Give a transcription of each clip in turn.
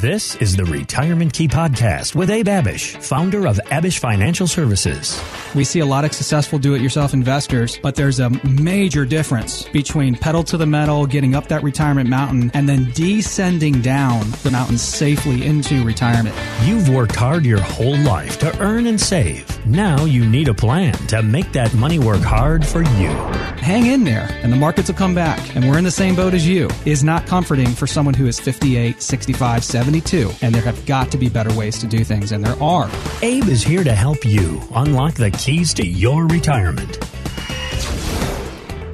This is the Retirement Key Podcast with Abe Abish, founder of Abish Financial Services. We see a lot of successful do it yourself investors, but there's a major difference between pedal to the metal, getting up that retirement mountain, and then descending down the mountain safely into retirement. You've worked hard your whole life to earn and save. Now you need a plan to make that money work hard for you. Hang in there, and the markets will come back, and we're in the same boat as you. Is not comforting for someone who is 58, 65, 72, and there have got to be better ways to do things, and there are. Abe is here to help you unlock the keys to your retirement.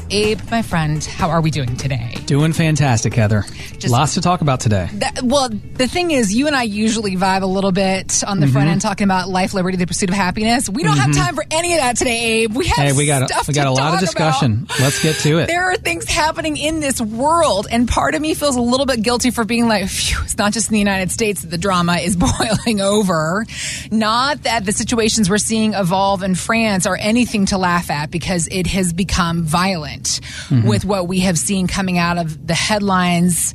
Abe, my friend, how are we doing today? Doing fantastic, Heather. Just- Lots to talk about today. That, well, the thing is, you and I usually vibe a little bit on the front mm-hmm. end talking about life, liberty, the pursuit of happiness. We don't have mm-hmm. time for any of that today, Abe. We have Hey, we got a, stuff we got a lot of discussion. about. Let's get to it. There are things happening in this world, and part of me feels a little bit guilty for being like, Phew, it's not just in the United States that the drama is boiling over. Not that the situations we're seeing evolve in France are anything to laugh at because it has become violent with what we have seen coming out of the headlines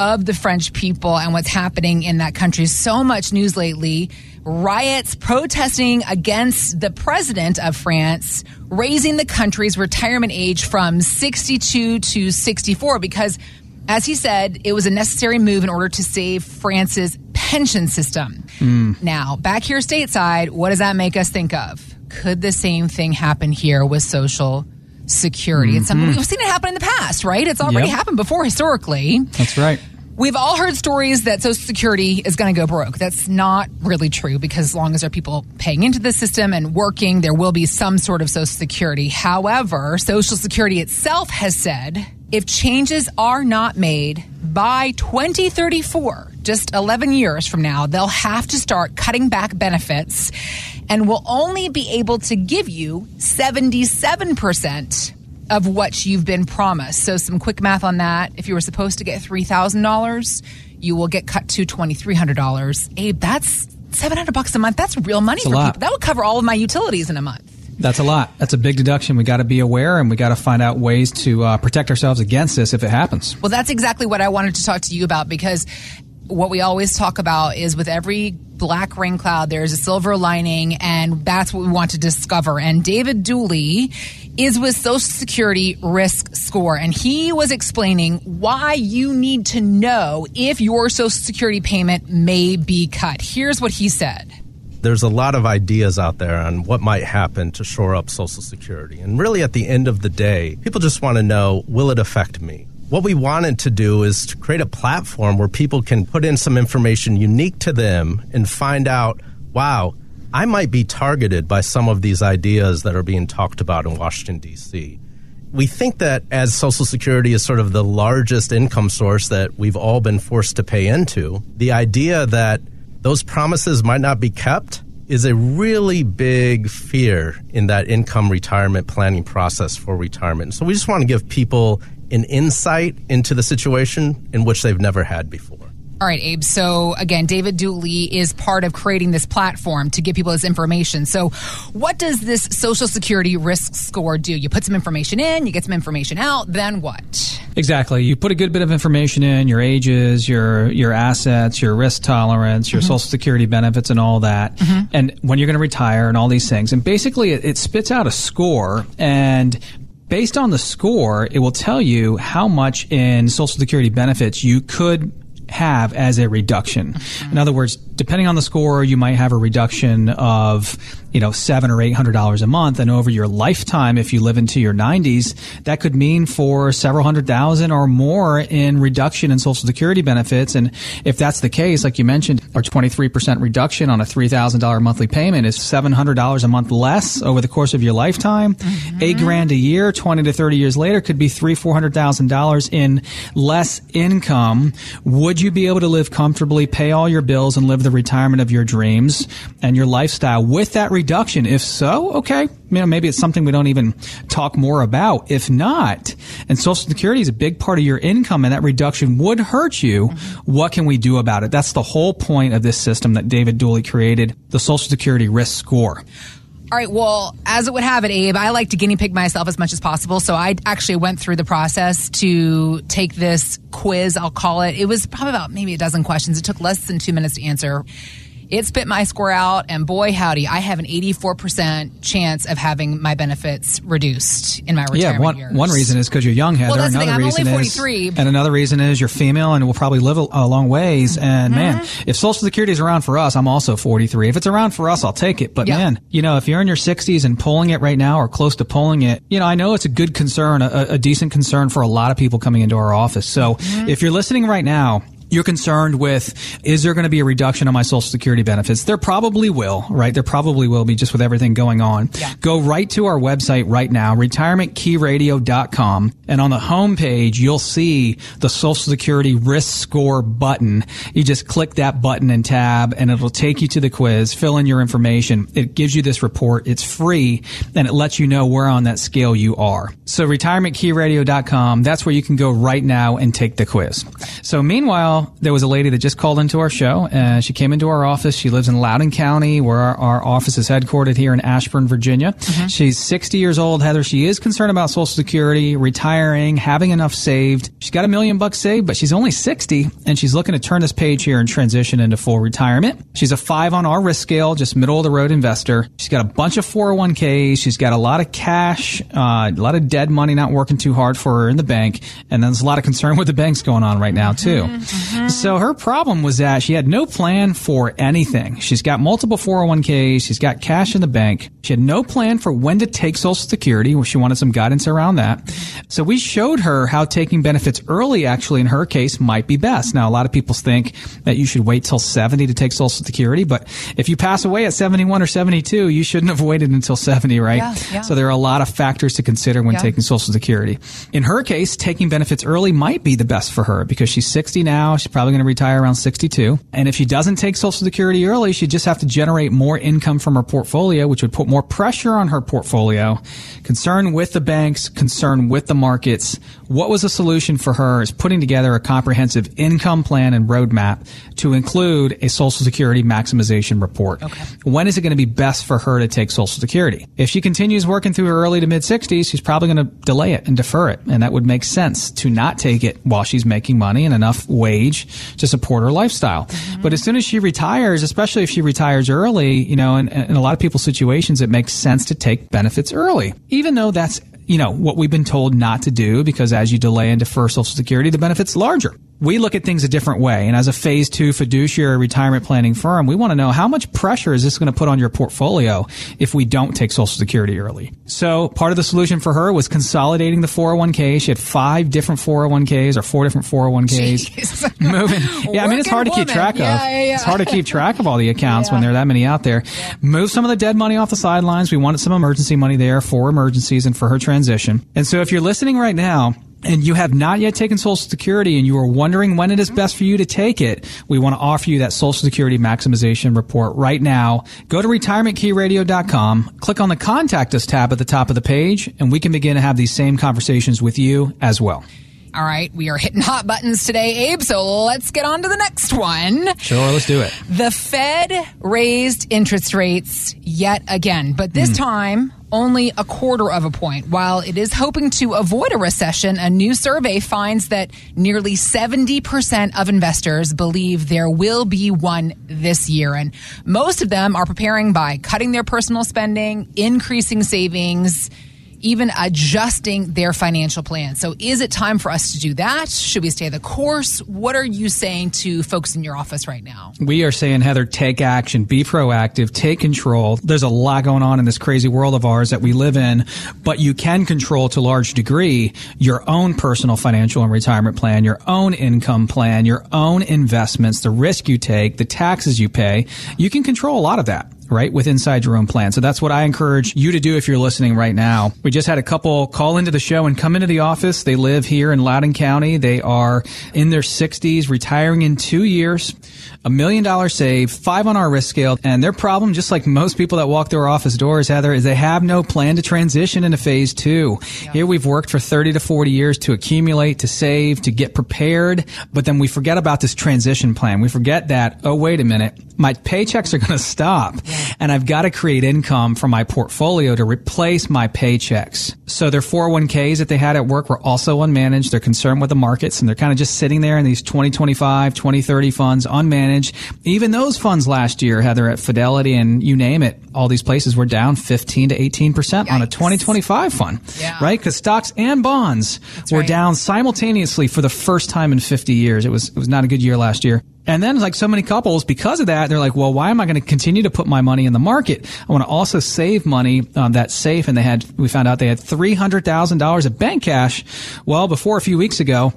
of the French people and what's happening in that country. So much news lately. Riots protesting against the president of France, raising the country's retirement age from 62 to 64 because, as he said, it was a necessary move in order to save France's pension system. Hmm. Now, back here stateside, what does that make us think of? Could the same thing happen here with social security? It's something mm-hmm. we've seen it happen in the past, right? It's already Yep. happened before historically. That's right. We've all heard stories that Social Security is going to go broke. That's not really true because as long as there are people paying into the system and working, there will be some sort of Social Security. However, Social Security itself has said if changes are not made by 2034, just 11 years from now, they'll have to start cutting back benefits and will only be able to give you 77% of what you've been promised. So, some quick math on that. If you were supposed to get $3,000, you will get cut to $2,300. Abe, that's 700 bucks a month. That's real money a for people. That would cover all of my utilities in a month. That's a lot. That's a big deduction. We got to be aware and we got to find out ways to uh, protect ourselves against this if it happens. Well, that's exactly what I wanted to talk to you about because what we always talk about is with every black rain cloud, there's a silver lining, and that's what we want to discover. And David Dooley is with Social Security Risk Score, and he was explaining why you need to know if your Social Security payment may be cut. Here's what he said. there's a lot of ideas out there on what might happen to shore up Social Security. And really, at the end of the day, people just want to know will it affect me? What we wanted to do is to create a platform where people can put in some information unique to them and find out, wow, I might be targeted by some of these ideas that are being talked about in Washington, D.C. We think that as Social Security is sort of the largest income source that we've all been forced to pay into, the idea that those promises might not be kept is a really big fear in that income retirement planning process for retirement. So we just want to give people an insight into the situation in which they've never had before. All right, Abe. So again, David Dooley is part of creating this platform to give people this information. So, what does this Social Security risk score do? You put some information in, you get some information out, then what? Exactly. You put a good bit of information in your ages, your your assets, your risk tolerance, your mm-hmm. social security benefits, and all that, mm-hmm. and when you're going to retire, and all these things. And basically, it, it spits out a score, and based on the score, it will tell you how much in social security benefits you could have as a reduction. In other words, depending on the score, you might have a reduction of, you know, seven or eight hundred dollars a month. And over your lifetime, if you live into your nineties, that could mean for several hundred thousand or more in reduction in social security benefits. And if that's the case, like you mentioned, our 23% reduction on a $3,000 monthly payment is $700 a month less over the course of your lifetime. Mm-hmm. Eight grand a year, 20 to 30 years later could be three, $400,000 in less income. Would you be able to live comfortably, pay all your bills and live the retirement of your dreams and your lifestyle with that reduction? If so, okay. You know, maybe it's something we don't even talk more about. If not, and social security is a big part of your income and that reduction would hurt you, what can we do about it? That's the whole point of this system that David Dooley created, the social security risk score. All right. Well, as it would have it, Abe, I like to guinea pig myself as much as possible. So I actually went through the process to take this quiz, I'll call it. It was probably about maybe a dozen questions. It took less than two minutes to answer. It spit my score out, and boy, howdy, I have an 84% chance of having my benefits reduced in my retirement Yeah, one, years. one reason is because you're young, Heather. thing, another I'm only reason 43. is, and another reason is you're female and will probably live a, a long ways. And man, Mm-hmm. if Social Security is around for us, I'm also 43. If it's around for us, I'll take it. But Yeah. man, you know, if you're in your 60s and pulling it right now or close to pulling it, you know, I know it's a good concern, a, a decent concern for a lot of people coming into our office. So Mm-hmm. if you're listening right now, you're concerned with is there going to be a reduction on my social security benefits? There probably will right? There probably will be just with everything going on. Yeah. go right to our website right now retirementkeyradio.com and on the home page you'll see the social security risk score button. You just click that button and tab and it'll take you to the quiz fill in your information. It gives you this report. It's free and it lets you know where on that scale you are. So retirementkeyradio.com that's where you can go right now and take the quiz. So meanwhile there was a lady that just called into our show. And she came into our office. She lives in loudoun county where our, our office is headquartered here in ashburn virginia. Mm-hmm. She's 60 years old heather. She is concerned about social security retiring having enough saved. She's got a million bucks saved but she's only 60 and she's looking to turn this page here and transition into full retirement. She's a five on our risk scale just middle of the road investor. She's got a bunch of 401ks she's got a lot of cash uh, a lot of dead money not working too hard for her in the bank and there's a lot of concern with the banks going on right now too mm-hmm. Mm-hmm. so her problem was that she had no plan for anything. She's got multiple 401ks. She's got cash in the bank. She had no plan for when to take Social Security. She wanted some guidance around that. So we showed her how taking benefits early, actually, in her case, might be best. Now, a lot of people think that you should wait till 70 to take Social Security, but if you pass away at 71 or 72, you shouldn't have waited until 70, right? Yeah, yeah. So there are a lot of factors to consider when Yeah. taking Social Security. In her case, taking benefits early might be the best for her because she's 60 now. She's probably going to retire around 62. And if she doesn't take Social Security early, she'd just have to generate more income from her portfolio, which would put more pressure on her portfolio. Concern with the banks, concern with the markets. What was the solution for her is putting together a comprehensive income plan and roadmap to include a Social Security maximization report. Okay. When is it going to be best for her to take Social Security? If she continues working through her early to mid 60s, she's probably going to delay it and defer it. And that would make sense to not take it while she's making money and enough wage to support her lifestyle. But as soon as she retires, especially if she retires early, you know, in, in a lot of people's situations, it makes sense to take benefits early, even though that's you know, what we've been told not to do because as you delay and defer Social Security, the benefit's larger. We look at things a different way. And as a phase two fiduciary retirement planning firm, we want to know how much pressure is this going to put on your portfolio if we don't take Social Security early. So part of the solution for her was consolidating the 401k. She had five different 401ks or four different 401ks. Jeez. Moving. Yeah, I mean, it's hard to keep track of. Yeah, yeah, yeah. It's hard to keep track of all the accounts when there are that many out there. Move some of the dead money off the sidelines. We wanted some emergency money there for emergencies and for her transition. And so if you're listening right now, and you have not yet taken Social Security and you are wondering when it is best for you to take it, we want to offer you that Social Security maximization report right now. Go to retirementkeyradio.com, click on the contact us tab at the top of the page, and we can begin to have these same conversations with you as well. All right, we are hitting hot buttons today, Abe. So let's get on to the next one. Sure, let's do it. The Fed raised interest rates yet again, but this hmm. time only a quarter of a point. While it is hoping to avoid a recession, a new survey finds that nearly 70% of investors believe there will be one this year. And most of them are preparing by cutting their personal spending, increasing savings, even adjusting their financial plan. So is it time for us to do that? Should we stay the course? What are you saying to folks in your office right now? We are saying, Heather, take action, be proactive, take control. There's a lot going on in this crazy world of ours that we live in, but you can control to a large degree your own personal financial and retirement plan, your own income plan, your own investments, the risk you take, the taxes you pay. You can control a lot of that right? With inside your own plan. So that's what I encourage you to do if you're listening right now. We just had a couple call into the show and come into the office. They live here in Loudoun County. They are in their 60s, retiring in two years, a million dollars saved, five on our risk scale. And their problem, just like most people that walk through our office doors, Heather, is they have no plan to transition into phase two. Here we've worked for 30 to 40 years to accumulate, to save, to get prepared. But then we forget about this transition plan. We forget that, oh, wait a minute. my paychecks are going to stop and I've got to create income from my portfolio to replace my paychecks. So their 401ks that they had at work were also unmanaged. They're concerned with the markets and they're kind of just sitting there in these 2025, 2030 funds unmanaged. Even those funds last year, Heather, at Fidelity and you name it, all these places were down 15 to 18% on a 2025 fund, Yeah. right? Because stocks and bonds were right. down simultaneously for the first time in 50 years. It was, it was not a good year last year. And then, like so many couples, because of that, they're like, well, why am I going to continue to put my money in the market? I want to also save money on that safe. And they had, we found out they had $300,000 of bank cash. Well, before a few weeks ago,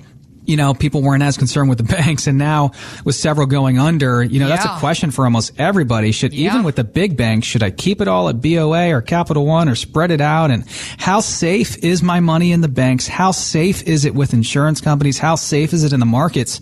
you know, people weren't as concerned with the banks. And now with several going under, you know, that's a question for almost everybody. Should, Yeah. even with the big banks, should I keep it all at BOA or Capital One or spread it out? And how safe is my money in the banks? How safe is it with insurance companies? How safe is it in the markets?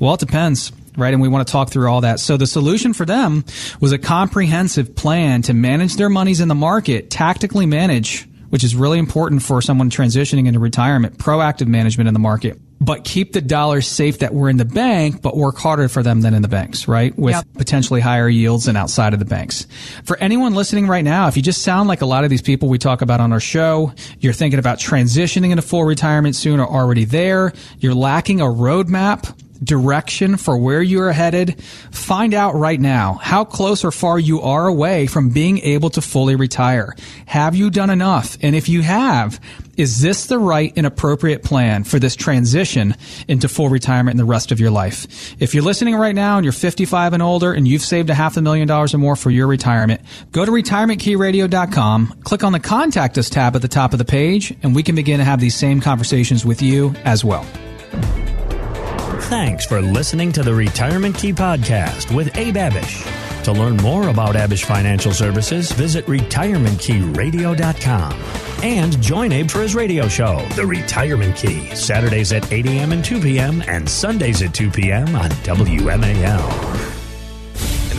Well, it depends. Right. And we want to talk through all that. So the solution for them was a comprehensive plan to manage their monies in the market, tactically manage, which is really important for someone transitioning into retirement, proactive management in the market. But keep the dollars safe that were in the bank, but work harder for them than in the banks, right? With Yep. potentially higher yields than outside of the banks. For anyone listening right now, if you just sound like a lot of these people we talk about on our show, you're thinking about transitioning into full retirement soon or already there, you're lacking a roadmap, direction for where you're headed, find out right now how close or far you are away from being able to fully retire. Have you done enough? And if you have, is this the right and appropriate plan for this transition into full retirement in the rest of your life? If you're listening right now and you're 55 and older and you've saved a half a million dollars or more for your retirement, go to retirementkeyradio.com, click on the contact us tab at the top of the page, and we can begin to have these same conversations with you as well. Thanks for listening to the Retirement Key Podcast with Abe Abish. To learn more about Abish Financial Services, visit retirementkeyradio.com and join Abe for his radio show, The Retirement Key, Saturdays at 8 a.m. and 2 p.m. and Sundays at 2 p.m. on WMAL.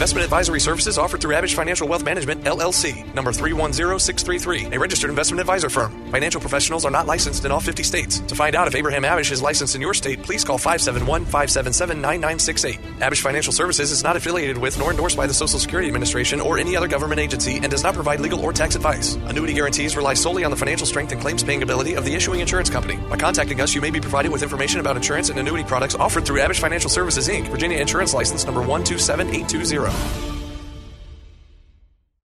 Investment advisory services offered through Abish Financial Wealth Management, LLC, number 310633, a registered investment advisor firm. Financial professionals are not licensed in all 50 states. To find out if Abraham Abish is licensed in your state, please call 571 577 9968. Abish Financial Services is not affiliated with nor endorsed by the Social Security Administration or any other government agency and does not provide legal or tax advice. Annuity guarantees rely solely on the financial strength and claims paying ability of the issuing insurance company. By contacting us, you may be provided with information about insurance and annuity products offered through Abish Financial Services, Inc., Virginia Insurance License number 127820. Zero.